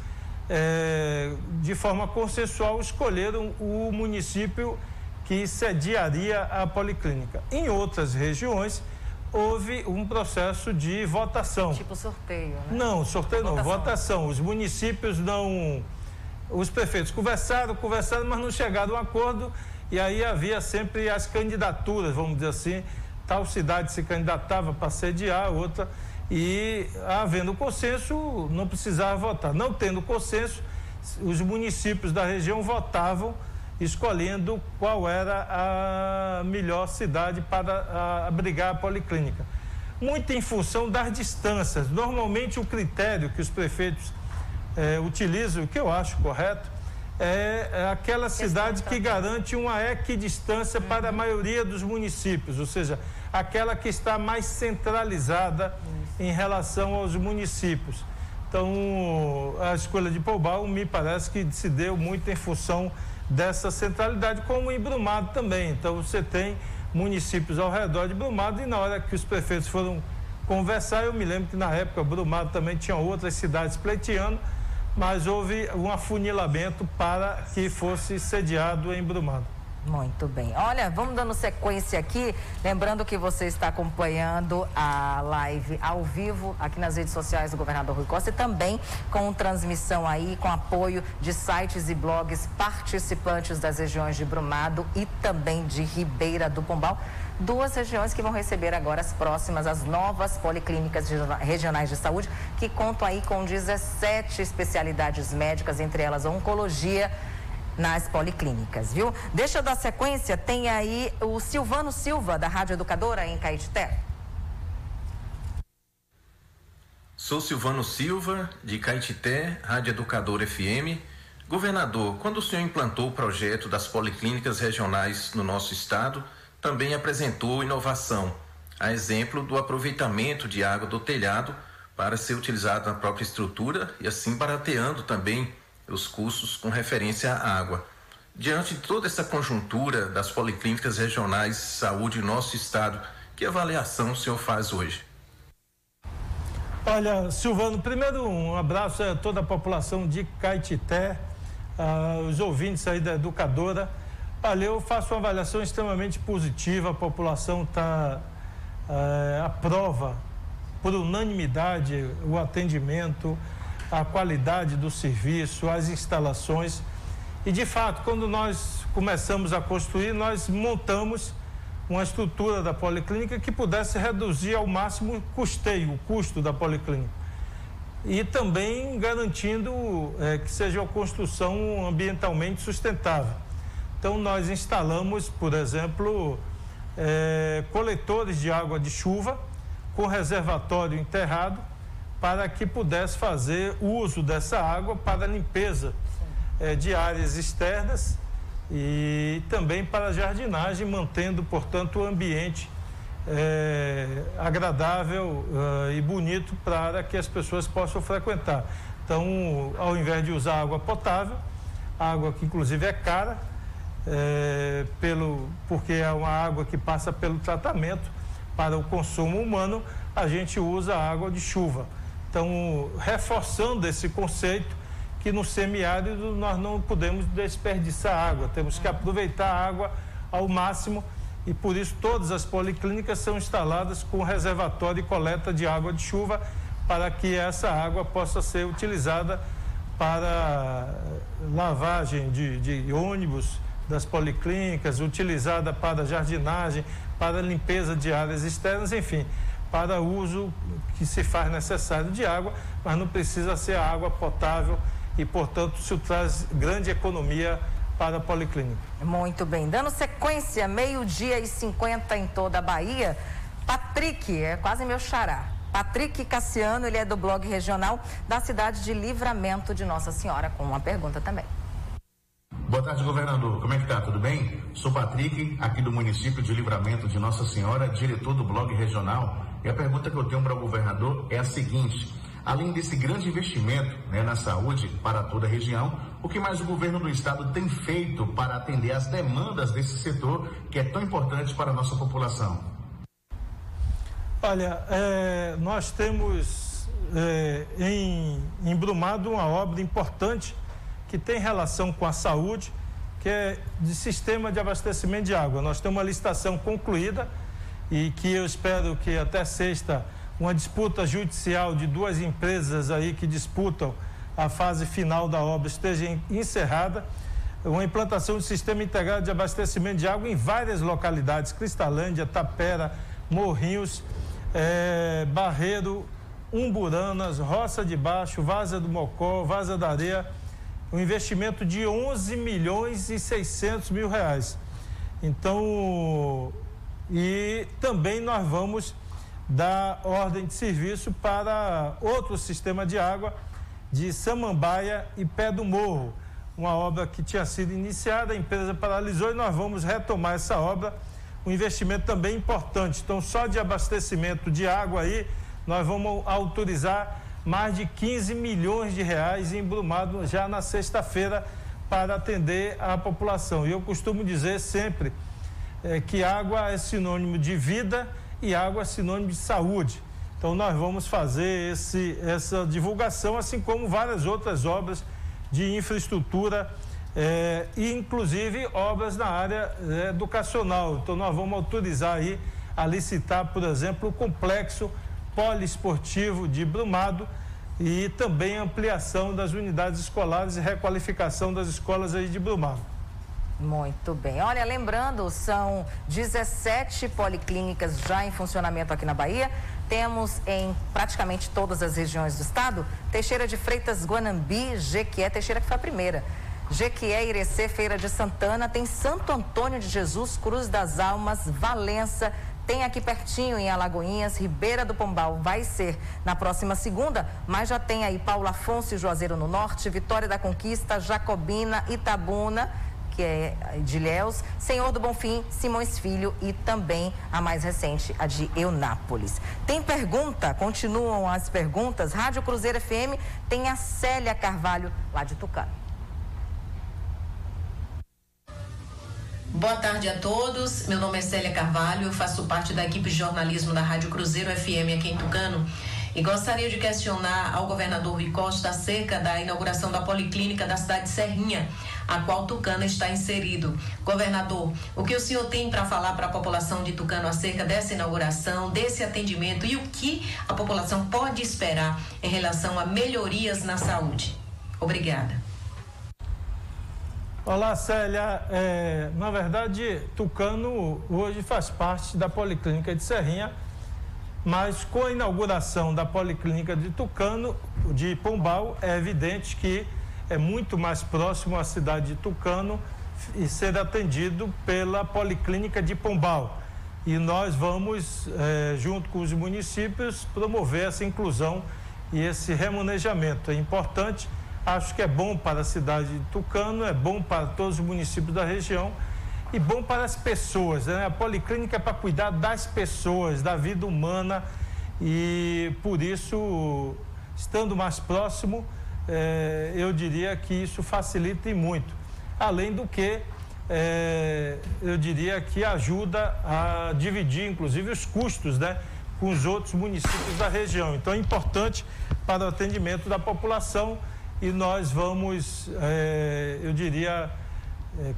é, de forma consensual, escolheram o município que sediaria a policlínica. Em outras regiões, houve um processo de votação. Tipo sorteio, né? Não, sorteio não, votação. votação. Os municípios não. Os prefeitos conversaram, conversaram, mas não chegaram a um acordo. E aí havia sempre as candidaturas, vamos dizer assim. Tal cidade se candidatava para sediar, outra e havendo consenso, não precisava votar. Não tendo consenso, os municípios da região votavam escolhendo qual era a melhor cidade para abrigar a policlínica. Muito em função das distâncias. Normalmente o critério que os prefeitos eh, utilizam, que eu acho correto, é, é aquela cidade que garante uma equidistância para a maioria dos municípios, ou seja, aquela que está mais centralizada em relação aos municípios. Então, a escolha de Pombal me parece que se deu muito em função dessa centralidade, como em Brumado também. Então, você tem municípios ao redor de Brumado e na hora que os prefeitos foram conversar, eu me lembro que na época Brumado também tinha outras cidades pleiteando, mas houve um afunilamento para que fosse sediado em Brumado. Muito bem. Olha, vamos dando sequência aqui. Lembrando que você está acompanhando a live ao vivo aqui nas redes sociais do governador Rui Costa e também com transmissão aí, com apoio de sites e blogs participantes das regiões de Brumado e também de Ribeira do Pombal. Duas regiões que vão receber agora as próximas, as novas policlínicas regionais de saúde, que contam aí com 17 especialidades médicas, entre elas oncologia nas policlínicas, viu? Deixa eu dar sequência, tem aí o Silvano Silva, da Rádio Educadora, em Caetité. Sou Silvano Silva, de Caetité, Rádio Educadora FM. Governador, quando o senhor implantou o projeto das policlínicas regionais no nosso estado, também apresentou inovação, a exemplo do aproveitamento de água do telhado para ser utilizado na própria estrutura e assim barateando também os custos com referência à água. Diante de toda essa conjuntura das policlínicas regionais de saúde em nosso estado, que avaliação o senhor faz hoje? Olha, Silvano, primeiro um abraço a toda a população de Caetité, os ouvintes aí da educadora. Olha, eu faço uma avaliação extremamente positiva, a população está uh, eh, aprova por unanimidade o atendimento, a qualidade do serviço, as instalações. E de fato, quando nós começamos a construir, nós montamos uma estrutura da policlínica que pudesse reduzir ao máximo o custeio, o custo da policlínica. E também garantindo é, que seja uma construção ambientalmente sustentável. Então, nós instalamos, por exemplo, é, coletores de água de chuva com reservatório enterrado para que pudesse fazer uso dessa água para limpeza é, de áreas externas e também para jardinagem, mantendo, portanto, o ambiente é, agradável uh, e bonito para que as pessoas possam frequentar. Então, ao invés de usar água potável, água que inclusive é cara, é, pelo, porque é uma água que passa pelo tratamento para o consumo humano, a gente usa água de chuva. Então, reforçando esse conceito que no semiárido nós não podemos desperdiçar água, temos que aproveitar a água ao máximo e por isso todas as policlínicas são instaladas com reservatório e coleta de água de chuva para que essa água possa ser utilizada para lavagem de, de ônibus das policlínicas, utilizada para jardinagem, para limpeza de áreas externas, enfim, para uso que se faz necessário de água, mas não precisa ser água potável e, portanto, isso traz grande economia para a Policlínica. Muito bem. Dando sequência, meio-dia e 50 em toda a Bahia. Patrick, é quase meu xará. Patrick Cassiano, ele é do blog regional da cidade de Livramento de Nossa Senhora, com uma pergunta também. Boa tarde, governador. Como é que tá? Tudo bem? Sou Patrick, aqui do município de Livramento de Nossa Senhora, diretor do blog regional. E a pergunta que eu tenho para o governador é a seguinte: além desse grande investimento né, na saúde para toda a região, o que mais o governo do estado tem feito para atender às demandas desse setor que é tão importante para a nossa população? Olha, é, nós temos é, em, em Brumado uma obra importante que tem relação com a saúde, que é de sistema de abastecimento de água. Nós temos uma licitação concluída e que eu espero que até sexta uma disputa judicial de duas empresas aí que disputam a fase final da obra esteja encerrada. Uma implantação de sistema integrado de abastecimento de água em várias localidades: Cristalândia, Tapera, Morrinhos, é, Barreiro, Umburanas, Roça de Baixo, Vaza do Mocó, Vaza da Areia um investimento de 11 milhões e 600 mil reais. Então, e também nós vamos dar ordem de serviço para outro sistema de água de Samambaia e Pé do Morro, uma obra que tinha sido iniciada, a empresa paralisou e nós vamos retomar essa obra, um investimento também importante. Então, só de abastecimento de água aí, nós vamos autorizar mais de 15 milhões de reais embrumado já na sexta-feira para atender a população. E eu costumo dizer sempre é, que água é sinônimo de vida e água é sinônimo de saúde. Então nós vamos fazer esse, essa divulgação, assim como várias outras obras de infraestrutura é, e inclusive obras na área é, educacional. Então nós vamos autorizar aí a licitar, por exemplo, o complexo poliesportivo de Brumado e também ampliação das unidades escolares e requalificação das escolas aí de Brumado. Muito bem. Olha, lembrando, são 17 policlínicas já em funcionamento aqui na Bahia. Temos em praticamente todas as regiões do estado. Teixeira de Freitas, Guanambi, Jequié, Teixeira que foi a primeira. Jequié, Irecê, Feira de Santana, tem Santo Antônio de Jesus, Cruz das Almas, Valença, tem aqui pertinho em Alagoinhas, Ribeira do Pombal, vai ser na próxima segunda, mas já tem aí Paulo Afonso e Juazeiro no Norte, Vitória da Conquista, Jacobina, Itabuna, que é de Léus, Senhor do Bonfim, Simões Filho e também a mais recente, a de Eunápolis. Tem pergunta? Continuam as perguntas. Rádio Cruzeiro FM tem a Célia Carvalho, lá de Tucano. Boa tarde a todos. Meu nome é Célia Carvalho, eu faço parte da equipe de jornalismo da Rádio Cruzeiro FM aqui em Tucano. E gostaria de questionar ao governador Rui Costa acerca da inauguração da policlínica da cidade de Serrinha, a qual Tucano está inserido. Governador, o que o senhor tem para falar para a população de Tucano acerca dessa inauguração, desse atendimento e o que a população pode esperar em relação a melhorias na saúde? Obrigada. Olá, Célia. É, na verdade, Tucano hoje faz parte da Policlínica de Serrinha, mas com a inauguração da Policlínica de Tucano, de Pombal, é evidente que é muito mais próximo à cidade de Tucano e ser atendido pela Policlínica de Pombal. E nós vamos, é, junto com os municípios, promover essa inclusão e esse remanejamento. É importante, acho que é bom para a cidade de Tucano, é bom para todos os municípios da região e bom para as pessoas. Né? A policlínica é para cuidar das pessoas, da vida humana e por isso, estando mais próximo, é, eu diria que isso facilita e muito. Além do que, é, eu diria que ajuda a dividir, inclusive, os custos, né? com os outros municípios da região. Então é importante para o atendimento da população e nós vamos, é, eu diria,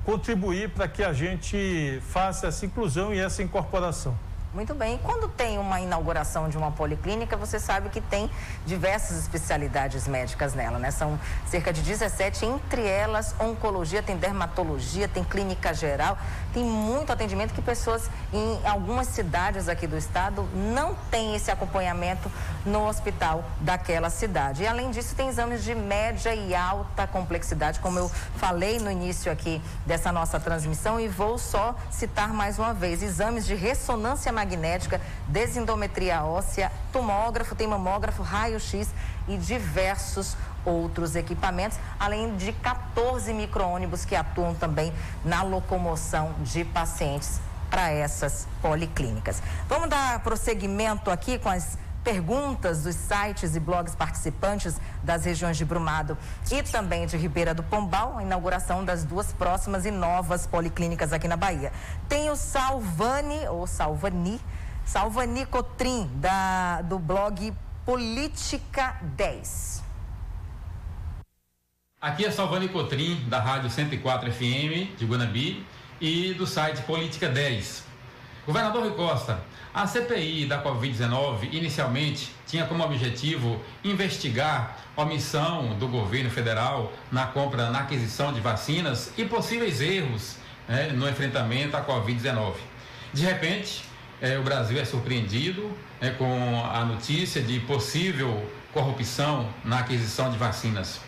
contribuir para que a gente faça essa inclusão e essa incorporação. Muito bem. Quando tem uma inauguração de uma policlínica, você sabe que tem diversas especialidades médicas nela, né? São cerca de 17, entre elas oncologia, tem dermatologia, tem clínica geral, tem muito atendimento que pessoas em algumas cidades aqui do estado não têm esse acompanhamento no hospital daquela cidade. E além disso, tem exames de média e alta complexidade, como eu falei no início aqui dessa nossa transmissão e vou só citar mais uma vez, exames de ressonância magnética desendometria óssea, tomógrafo, tem mamógrafo, raio-x e diversos outros equipamentos, além de 14 micro-ônibus que atuam também na locomoção de pacientes para essas policlínicas. Vamos dar prosseguimento aqui com as perguntas dos sites e blogs participantes das regiões de Brumado e também de Ribeira do Pombal, a inauguração das duas próximas e novas policlínicas aqui na Bahia. Tem o Salvani, ou Salvani, Salvani Cotrim, da, do blog Política 10. Aqui é Salvani Cotrim, da Rádio 104 FM de Guanabi e do site Política 10. Governador Rui Costa, a CPI da Covid-19 inicialmente tinha como objetivo investigar omissão do governo federal na compra, na aquisição de vacinas e possíveis erros né, no enfrentamento à Covid-19. De repente, eh, o Brasil é surpreendido né, com a notícia de possível corrupção na aquisição de vacinas,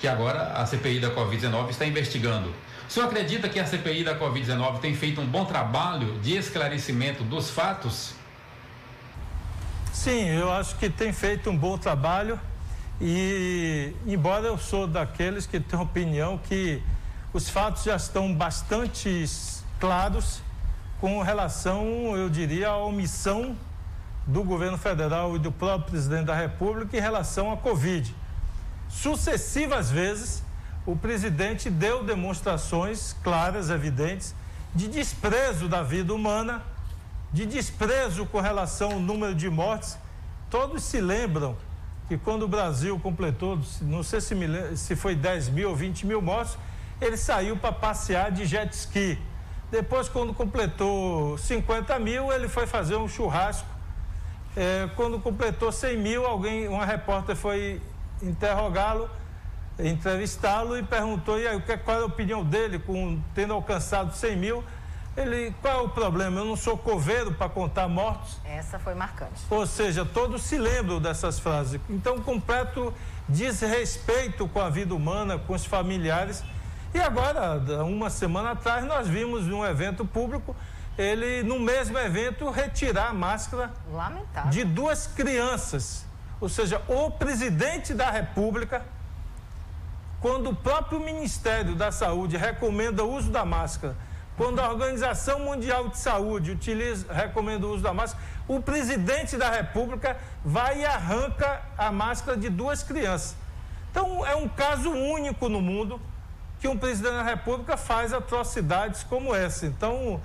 que agora a CPI da Covid-19 está investigando. O senhor acredita que a CPI da Covid-19 tem feito um bom trabalho de esclarecimento dos fatos? Sim, eu acho que tem feito um bom trabalho e, embora eu sou daqueles que têm opinião que os fatos já estão bastante claros com relação, eu diria, à omissão do governo federal e do próprio presidente da República em relação à Covid. Sucessivas vezes, o presidente deu demonstrações claras, evidentes, de desprezo da vida humana, de desprezo com relação ao número de mortes. Todos se lembram que quando o Brasil completou, não sei se, me, se foi 10 mil ou 20 mil mortos, ele saiu para passear de jet ski. Depois, quando completou 50 mil, ele foi fazer um churrasco. É, quando completou 100 mil, alguém, uma repórter foi interrogá-lo entrevistá-lo e perguntou e aí, qual é a opinião dele com tendo alcançado 100 mil. Ele, qual é o problema? Eu não sou coveiro para contar mortos. Essa foi marcante. Ou seja, todos se lembram dessas frases. Então, completo desrespeito com a vida humana, com os familiares. E agora, uma semana atrás, nós vimos num evento público ele, no mesmo evento, retirar a máscara Lamentável. de duas crianças. Ou seja, o presidente da República quando o próprio Ministério da Saúde recomenda o uso da máscara, quando a Organização Mundial de Saúde utiliza, recomenda o uso da máscara, o presidente da República vai e arranca a máscara de duas crianças. Então, é um caso único no mundo que um presidente da República faz atrocidades como essa. Então,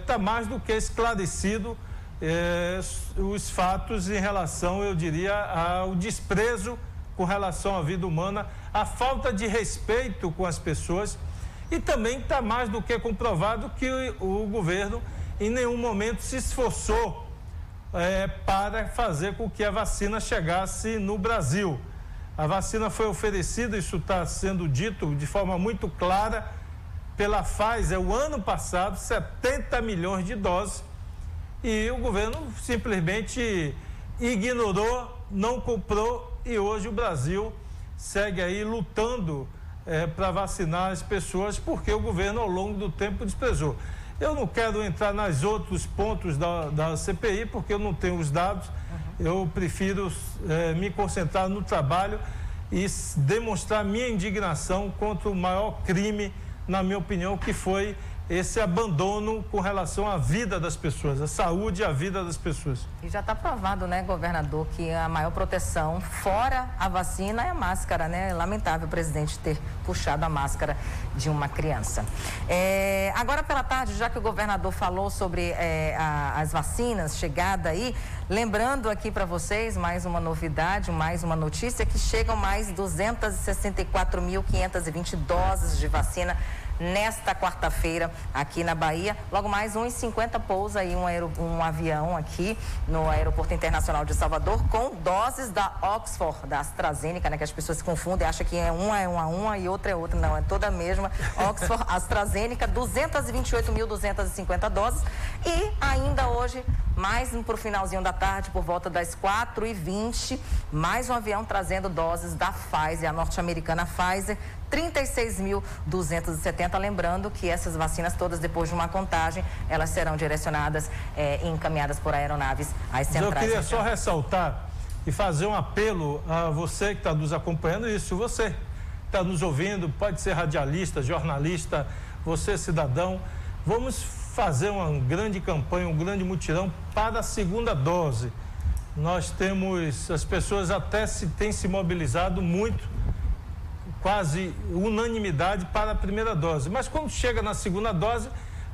está é, mais do que esclarecido é, os fatos em relação, eu diria, ao desprezo com relação à vida humana, a falta de respeito com as pessoas e também está mais do que comprovado que o, governo em nenhum momento se esforçou é, para fazer com que a vacina chegasse no Brasil. A vacina foi oferecida, isso está sendo dito de forma muito clara pela Pfizer o ano passado, 70 milhões de doses, e o governo simplesmente ignorou, não comprou e hoje o Brasil segue aí lutando é, para vacinar as pessoas porque o governo ao longo do tempo desprezou. Eu não quero entrar nos outros pontos da, da CPI, porque eu não tenho os dados. Eu prefiro é, me concentrar no trabalho e demonstrar minha indignação contra o maior crime, na minha opinião, que foi esse abandono com relação à vida das pessoas, a saúde e a vida das pessoas. E já está provado, né, governador, que a maior proteção, fora a vacina, é a máscara, né? É lamentável o presidente ter puxado a máscara de uma criança. É, agora pela tarde, já que o governador falou sobre é, a, as vacinas, chegada aí, lembrando aqui para vocês mais uma novidade, mais uma notícia, que chegam mais 264.520 doses de vacina nesta quarta-feira aqui na Bahia. Logo mais 1,50 pousa aí um, um avião aqui no Aeroporto Internacional de Salvador com doses da Oxford, da AstraZeneca, né? Que as pessoas se confundem, acham que é uma é uma, uma e outra é outra. Não, é toda a mesma. Oxford, AstraZeneca, 228.250 doses. E ainda hoje, mais para o finalzinho da tarde, por volta das 4h20, mais um avião trazendo doses da Pfizer, a norte-americana Pfizer, 36.270. Lembrando que essas vacinas todas, depois de uma contagem, elas serão direcionadas eh, e encaminhadas por aeronaves às centrais. Eu queria só ressaltar e fazer um apelo a você que está nos acompanhando, isso, você está nos ouvindo, pode ser radialista, jornalista, você cidadão, vamos fazer uma grande campanha, um grande mutirão para a segunda dose. Nós temos, as pessoas até se têm se mobilizado muito quase unanimidade para a primeira dose. Mas quando chega na segunda dose,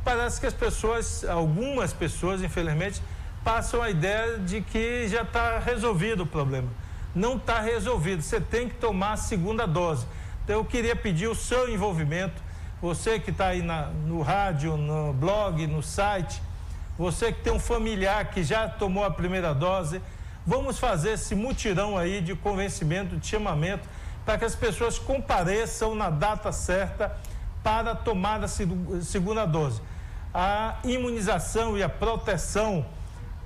parece que as pessoas, algumas pessoas, infelizmente, passam a ideia de que já está resolvido o problema. Não está resolvido, você tem que tomar a segunda dose. Então eu queria pedir o seu envolvimento, você que está aí na, no rádio, no blog, no site, você que tem um familiar que já tomou a primeira dose, vamos fazer esse mutirão aí de convencimento, de chamamento para que as pessoas compareçam na data certa para tomar a segunda dose. A imunização e a proteção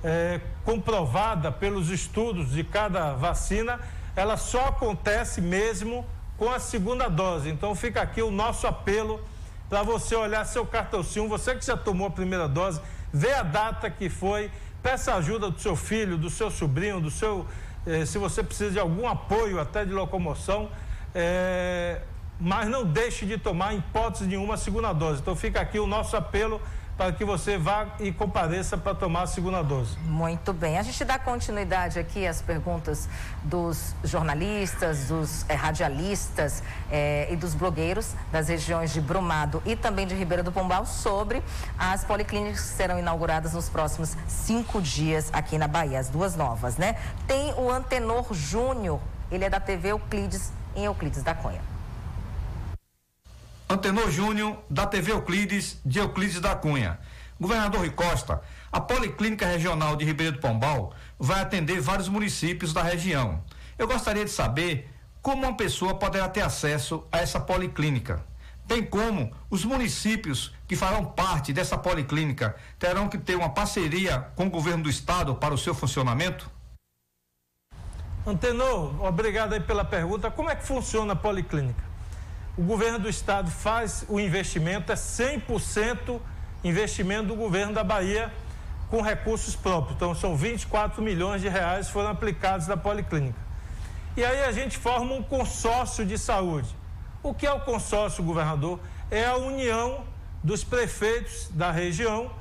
é, comprovada pelos estudos de cada vacina, ela só acontece mesmo com a segunda dose. Então fica aqui o nosso apelo para você olhar seu cartãozinho, você que já tomou a primeira dose, vê a data que foi, peça ajuda do seu filho, do seu sobrinho, do seu eh, se você precisa de algum apoio, até de locomoção, eh, mas não deixe de tomar, em hipótese nenhuma, a segunda dose. Então fica aqui o nosso apelo para que você vá e compareça para tomar a segunda dose. Muito bem. A gente dá continuidade aqui às perguntas dos jornalistas, dos é, radialistas é, e dos blogueiros das regiões de Brumado e também de Ribeira do Pombal sobre as policlínicas que serão inauguradas nos próximos cinco dias aqui na Bahia, as duas novas, né? Tem o Antenor Júnior, ele é da TV Euclides, em Euclides da Cunha. Antenor Júnior, da TV Euclides, de Euclides da Cunha. Governador Rui Costa, a Policlínica Regional de Ribeiro do Pombal vai atender vários municípios da região. Eu gostaria de saber como uma pessoa poderá ter acesso a essa policlínica. Tem como os municípios que farão parte dessa policlínica terão que ter uma parceria com o governo do estado para o seu funcionamento? Antenor, obrigado aí pela pergunta. Como é que funciona a policlínica? O governo do estado faz o investimento, é 100% investimento do governo da Bahia com recursos próprios. Então, são 24 milhões de reais foram aplicados na Policlínica. E aí a gente forma um consórcio de saúde. O que é o consórcio, governador? É a união dos prefeitos da região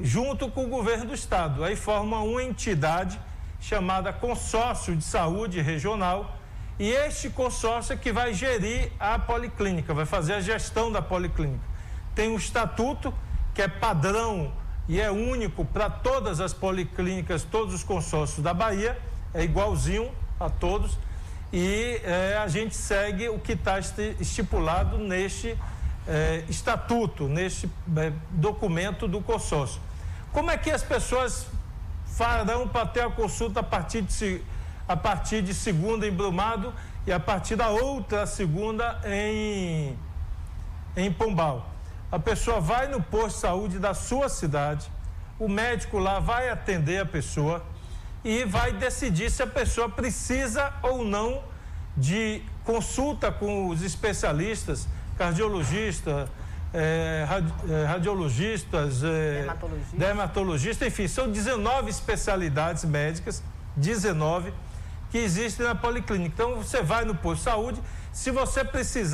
junto com o governo do estado. Aí forma uma entidade chamada Consórcio de Saúde Regional e este consórcio é que vai gerir a policlínica, vai fazer a gestão da policlínica. Tem um estatuto que é padrão e é único para todas as policlínicas, todos os consórcios da Bahia, é igualzinho a todos. E é, a gente segue o que está estipulado neste é, estatuto, neste é, documento do consórcio. Como é que as pessoas farão para ter a consulta a partir de a partir de segunda em Brumado e a partir da outra segunda em, em Pombal. A pessoa vai no posto de saúde da sua cidade, o médico lá vai atender a pessoa e vai decidir se a pessoa precisa ou não de consulta com os especialistas, cardiologista, é, é, radiologistas, é, dermatologistas. dermatologistas, enfim, são 19 especialidades médicas, 19, que existem na policlínica. Então, você vai no posto de saúde, se você precisar.